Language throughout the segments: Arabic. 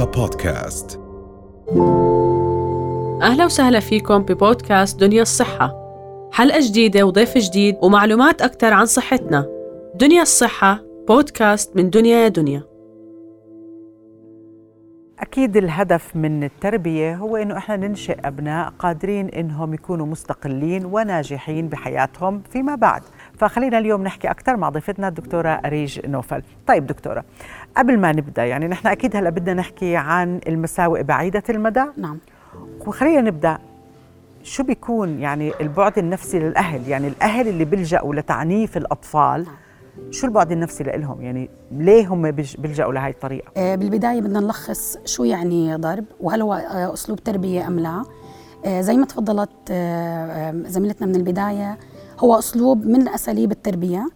رؤيا بودكاست. أهلا وسهلا فيكم ببودكاست دنيا الصحة. حلقة جديدة وضيف جديد ومعلومات أكثر عن صحتنا. دنيا الصحة بودكاست من دنيا يا دنيا. أكيد الهدف من التربية هو إنه إحنا ننشئ أبناء قادرين إنهم يكونوا مستقلين وناجحين بحياتهم فيما بعد. فخلينا اليوم نحكي أكثر مع ضيفتنا الدكتورة أريج نوفل. طيب دكتورة قبل ما نبدأ يعني نحن أكيد هلأ بدنا نحكي عن المساوئ بعيدة المدى. نعم. وخلينا نبدأ. شو بيكون يعني البعد النفسي للأهل؟ يعني الأهل اللي بيلجأوا لتعنيف الأطفال شو البعد النفسي لهم يعني ليه هم بيلجأوا لهي الطريقة؟ آه، بالبداية بدنا نلخص شو يعني ضرب وهل هو آه، أسلوب تربية أم لا. آه، زي ما تفضلت زميلتنا من البداية هو أسلوب من أساليب التربية.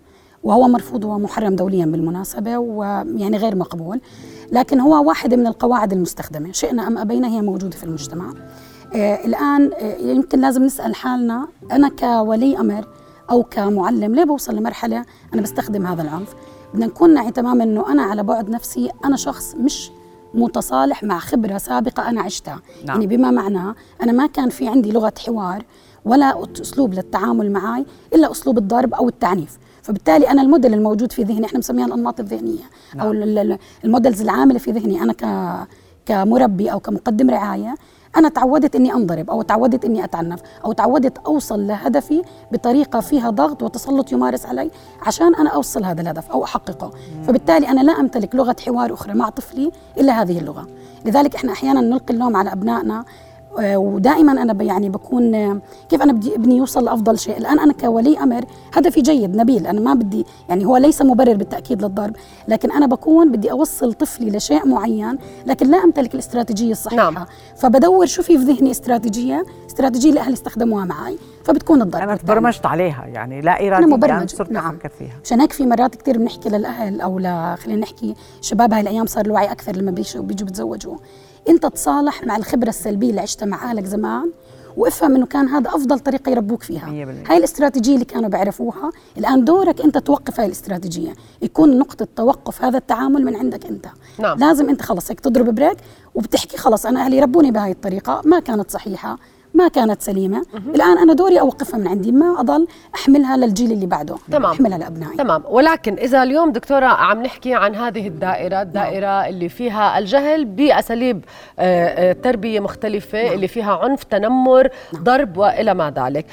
وهو مرفوض ومحرم دوليا بالمناسبة ويعني غير مقبول لكن هو واحدة من القواعد المستخدمة شئنا أم أبينا هي موجودة في المجتمع آه، الآن آه، يمكن لازم نسأل حالنا أنا كولي أمر أو كمعلم ليه بوصل لمرحلة أنا بستخدم هذا العنف بدنا نكون نعي تماما أنه أنا على بعد نفسي أنا شخص مش متصالح مع خبرة سابقة أنا عشتها. نعم. يعني بما معناه أنا ما كان في عندي لغة حوار ولا أسلوب للتعامل معي إلا أسلوب الضرب أو التعنيف فبالتالي أنا الموديل الموجود في ذهني إحنا مسميها الأنماط الذهنية أو ال- ال- المودلز العاملة في ذهني. أنا ك كمربي أو كمقدم رعاية أنا تعودت إني أنضرب أو تعودت إني أتعنف أو تعودت أوصل لهدفي بطريقة فيها ضغط وتسلط يمارس علي عشان أنا أوصل هذا الهدف أو أحققه. فبالتالي أنا لا أمتلك لغة حوار أخرى مع طفلي إلا هذه اللغة. لذلك إحنا أحيانا نلقي اللوم على أبنائنا ودائما أنا يعني بكون آه، كيف أنا بدي ابني يوصل لأفضل شيء؟ الآن أنا كولي أمر هدفي جيد نبيل. أنا ما بدي يعني هو ليس مبرر بالتأكيد للضرب لكن أنا بكون بدي أوصل طفلي لشيء معين لكن لا أمتلك الاستراتيجية الصحيحة. نعم. فبدور شو في في ذهني استراتيجية استراتيجية الاهل استخدموها معي فبتكون الضرب بالتالي. تبرمجت عليها يعني لا إراديا مبرمج، صرت نعم. أفكر فيها عشان هيك في مرات كثير بنحكي للأهل أو ل خلينا نحكي شباب هاي الأيام صار الوعي أكثر لما بيجوا بيجوا بتزوجوا أنت تصالح مع الخبرة السلبية اللي عشتها مع أهلك زمان وافهم إنه كان هذا أفضل طريقة يربوك فيها مية بالمية. هاي الاستراتيجية اللي كانوا بيعرفوها الآن دورك أنت توقف هاي الاستراتيجية يكون نقطة توقف هذا التعامل من عندك أنت نعم. لازم أنت خلص هيك تضرب بريك وبتحكي خلص أنا أهلي ربوني بهاي الطريقة ما كانت صحيحة ما كانت سليمة. الآن أنا دوري أوقفها من عندي ما أضل أحملها للجيل اللي بعده تمام. أحملها لأبنائي. تمام. ولكن إذا اليوم دكتورة عم نحكي عن هذه الدائرة الدائرة اللي فيها الجهل بأساليب آه، آه، تربية مختلفة اللي فيها عنف تنمر ضرب وإلى ما ذلك.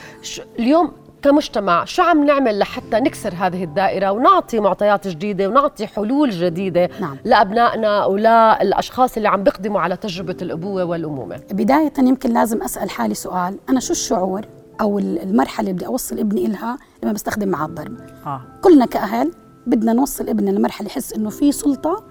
اليوم كمجتمع شو عم نعمل لحتى نكسر هذه الدائرة ونعطي معطيات جديدة ونعطي حلول جديدة نعم. لأبنائنا وللأشخاص اللي عم بيقدموا على تجربة الأبوة والأمومة؟ بداية يمكن لازم أسأل حالي سؤال. أنا شو الشعور أو المرحلة اللي بدي أوصل ابني إلها لما بستخدم معه الضرب؟ آه. كلنا كأهل بدنا نوصل ابننا لمرحلة يحس إنه في سلطة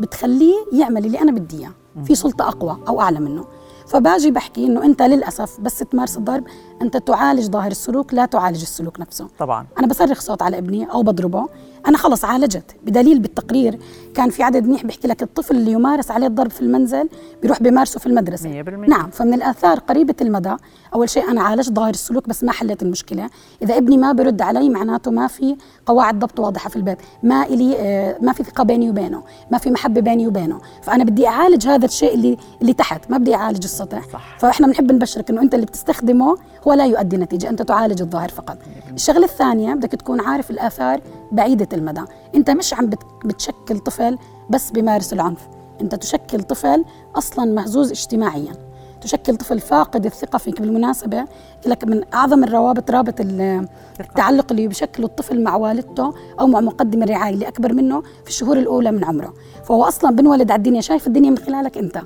بتخليه يعمل اللي أنا بدي إياه. في سلطة أقوى أو أعلى منه. فباجي بحكي إنه أنت للأسف بس تمارس الضرب أنت تعالج ظاهر السلوك لا تعالج السلوك نفسه. طبعا. أنا بصرخ صوت على ابني أو بضربه. أنا خلص عالجت. بدليل بالتقرير كان في عدد منيح بيحكي لك الطفل اللي يمارس عليه الضرب في المنزل بيروح بيمارسه في المدرسة. مية بالمية. نعم فمن الآثار قريبة المدى أول شيء أنا عالجت ظاهر السلوك بس ما حليت المشكلة. إذا ابني ما برد علي معناته ما في قواعد ضبط واضحة في البيت ما إلي آه، ما في ثقة بيني وبينه ما في محبة بيني وبينه. فأنا بدي أعالج هذا الشيء اللي اللي تحت ما بدي أعالج السطح. صح. فإحنا بنحب نبشرك إنه أنت اللي بتستخدمه هو لا يؤدي نتيجه أنت تعالج الظاهر فقط. الشغلة الثانية بدك تكون عارف الآثار بعيدة المدى. أنت مش عم بت- بتشكل طفل بس بيمارس العنف. أنت تشكل طفل أصلا مهزوز اجتماعيا. تشكل طفل فاقد الثقة فيك بالمناسبة. لك من أعظم الروابط رابط ال- التعلق اللي بشكله الطفل مع والدته أو مع مقدم الرعاية. اللي أكبر منه في الشهور الأولى من عمره. فهو أصلا بنولد على الدنيا شايف الدنيا من خلالك أنت.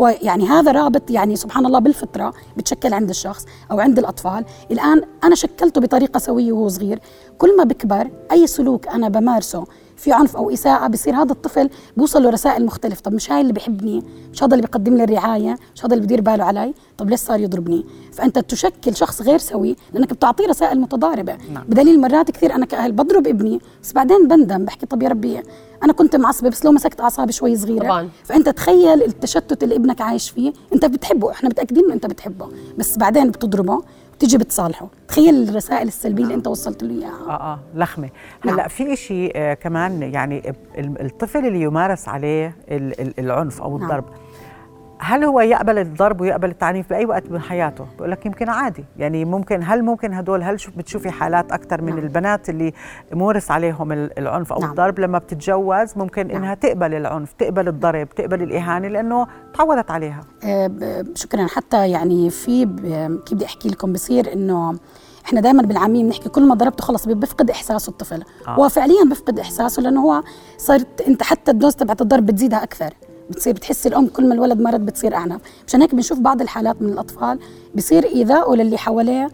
هو يعني هذا رابط يعني سبحان الله بالفطرة بتشكل عند الشخص أو عند الأطفال. الآن أنا شكلته بطريقة سوية وهو صغير. كل ما بكبر أي سلوك أنا بمارسه في عنف أو إساءة بصير هذا الطفل بوصل له رسائل مختلفة. طب مش هاي اللي بيحبني؟ مش هذا اللي بيقدم لي الرعاية؟ مش هذا اللي بدير باله علي؟ طب ليش صار يضربني؟ فأنت تشكل شخص غير سوي لأنك بتعطيه رسائل متضاربة. نعم. بدليل مرات كثير أنا كأهل بضرب ابني بس بعدين بندم بحكي طب يا ربي أنا كنت معصبة بس لو مسكت أعصابي شوي صغيرة. طبعاً. فأنت تخيل التشتت اللي ابنك عايش فيه أنت بتحبه إحنا متاكدين إنه أنت بتحبه. بس بعدين بتضربه بتيجي بتصالحه. تخيل الرسائل السلبية اللي أنت وصلت له إياها آه آه لخمة نعم. هلا في شيء آه كمان يعني ال- الطفل اللي يمارس عليه ال- ال- العنف أو نعم. هل هو يقبل الضرب ويقبل التعنيف بأي وقت من حياته بقول لك يمكن عادي يعني ممكن هل ممكن هدول هل شو بتشوفي حالات أكثر من نعم. البنات اللي مورس عليهم ال- العنف أو نعم. الضرب لما بتتجوز ممكن نعم. إنها تقبل العنف تقبل الضرب تقبل الإهانة لأنه تعودت عليها آه، شكرا حتى يعني في كيف بدي أحكي لكم بصير إنه إحنا دائما بالعامية بنحكي كل ما ضربته خلص بيفقد إحساسه الطفل آه. هو فعليا بيفقد إحساسه لأنه هو صارت أنت حتى الدوز تبعت الضرب بتزيدها أكثر بتصير بتحس الأم كل ما الولد مرض بتصير أعنف. مشان هيك بنشوف بعض الحالات من الأطفال بصير ايذائه للي حواليه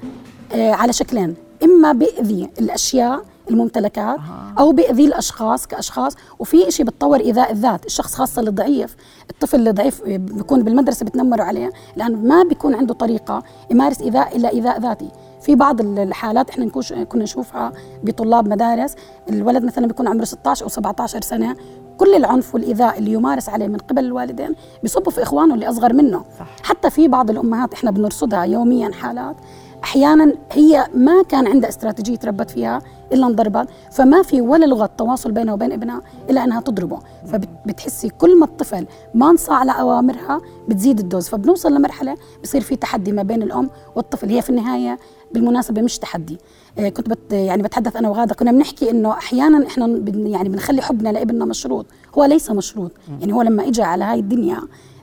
آه، على شكلين. إما بيأذي الأشياء الممتلكات أو بيأذي الأشخاص كأشخاص وفي شيء بتطور إيذاء الذات الشخص خاصة اللي ضعيف الطفل اللي ضعيف بيكون بالمدرسة بتنمروا عليه لأنه ما بيكون عنده طريقة يمارس إيذاء إلا إيذاء ذاتي. في بعض الحالات إحنا كنا نشوفها بطلاب مدارس الولد مثلا بيكون عمره 16 أو 17 سنة كل العنف والإيذاء اللي يمارس عليه من قبل الوالدين بيصبوا في إخوانه اللي أصغر منه. صح. حتى في بعض الأمهات إحنا بنرصدها يوميا حالات. أحيانا هي ما كان عندها استراتيجية تربت فيها إلا انضربت فما في ولا لغة تواصل بينها وبين ابنها إلا أنها تضربه. فبتحسي كل ما الطفل ما انصاع على أوامرها بتزيد الدوز. فبنوصل لمرحلة بصير في تحدي ما بين الأم والطفل. هي في النهاية بالمناسبة مش تحدي. كنت بت يعني بتحدث أنا وغادة. كنا بنحكي إنه أحيانا إحنا بن يعني بنخلي حبنا لابننا مشروط. هو ليس مشروط. يعني هو لما اجى على هاي الدنيا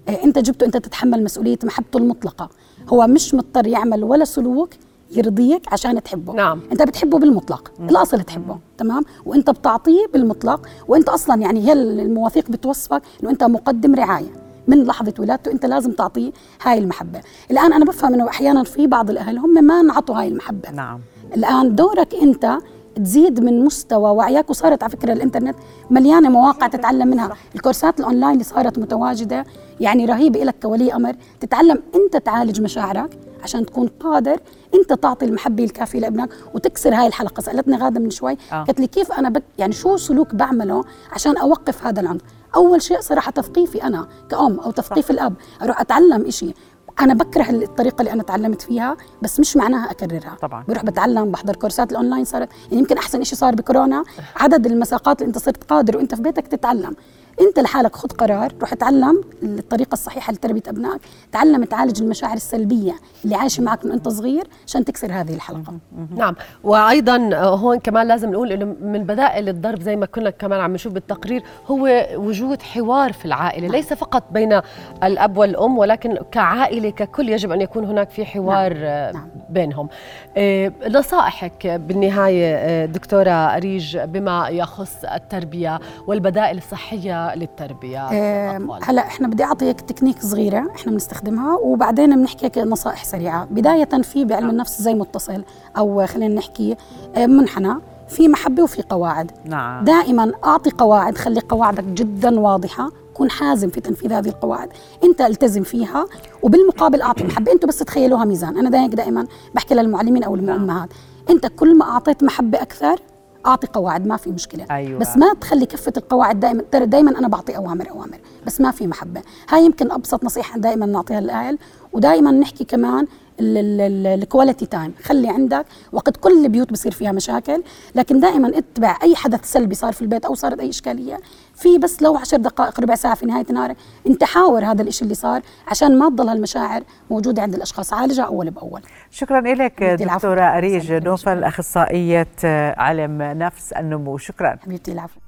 آه، أنت جبته أنت تتحمل مسؤولية محبته المطلقة. هو مش مضطر يعمل ولا سلوك يرضيك عشان تحبه. نعم. أنت بتحبه بالمطلق. الأصل تحبه. تمام؟ وأنت بتعطيه بالمطلق. وأنت أصلا يعني هي المواثيق بتوصفك إنه أنت مقدم رعاية من لحظة ولادته؟ أنت لازم تعطيه هاي المحبة. الآن أنا بفهم أنه أحيانا في بعض الأهل هم ما انعطوا هاي المحبة. نعم. الآن دورك أنت تزيد من مستوى وعيك وصارت على فكرة الإنترنت مليانة مواقع تتعلم منها. الكورسات الأونلاين اللي صارت متواجدة يعني رهيبة لك كولي أمر. تتعلم أنت تعالج مشاعرك عشان تكون قادر أنت تعطي المحبة الكافية لابنك وتكسر هاي الحلقة. سألتني غادة من شوي آه. قالت لي كيف أنا بك يعني شو سلوك بعمله عشان أوقف هذا العنف أول شيء صراحة تثقيفي أنا كأم أو تثقيف الأب. أروح أتعلم إشي. أنا بكره الطريقة اللي أنا تعلمت فيها بس مش معناها أكررها طبعاً. بروح بتعلم بحضر كورسات الأونلاين صارت يعني يمكن أحسن شيء صار بكورونا عدد المساقات اللي أنت صرت قادر وأنت في بيتك تتعلم انت لحالك خذ قرار روح اتعلم الطريقة الصحيحة لتربيه أبنائك تعلم تعالج المشاعر السلبية اللي عايشة معك من أنت صغير عشان تكسر هذه الحلقة. نعم. وأيضا هون كمان لازم نقول إنه من بدائل الضرب زي ما كنا كمان عم نشوف بالتقرير هو وجود حوار في العائلة ليس فقط بين الأب والأم ولكن كعائلة ككل يجب أن يكون هناك في حوار آه، نعم. بينهم. آه، نصائحك بالنهاية آه، دكتورة أريج بما يخص التربية والبدائل الصحية للتربية آه، للأطفال. هلا إحنا بدي اعطيك تكنيك صغيرة إحنا بنستخدمها وبعدين بنحكي نصائح سريعة. بداية في بعلم النفس زي متصل أو خلينا نحكي آه، منحنى في محبة وفي قواعد. نعم. دائما أعطي قواعد خلي قواعدك جدا واضحة كن حازم في تنفيذ هذه القواعد. أنت التزم فيها وبالمقابل أعطي محبة. أنتم بس تخيلوها ميزان. أنا دائما دائما بحكي للمعلمين أو الامهات أنت كل ما أعطيت محبة أكثر أعطي قواعد ما في مشكلة. أيوة. بس ما تخلي كفة القواعد دائما ترى دائما أنا بعطي أوامر أوامر. بس ما في محبة. هاي يمكن أبسط نصيحة دائما نعطيها للاهل ودائما نحكي كمان ال quality time خلي عندك وقت كل البيوت بصير فيها مشاكل. لكن دائما اتبع أي حدث سلبي صار في البيت أو صارت أي إشكالية في بس لو عشر دقائق ربع ساعة في نهاية النهار انت حاور هذا الشيء اللي صار عشان ما تضل هالمشاعر موجودة عند الأشخاص. عالجها أول بأول. شكرا لك أريج شكراً. نوفل أخصائية علم نفس النمو. شكرا. حبيبتي العفو.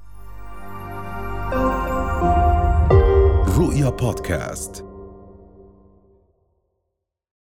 رؤيا بودكاست.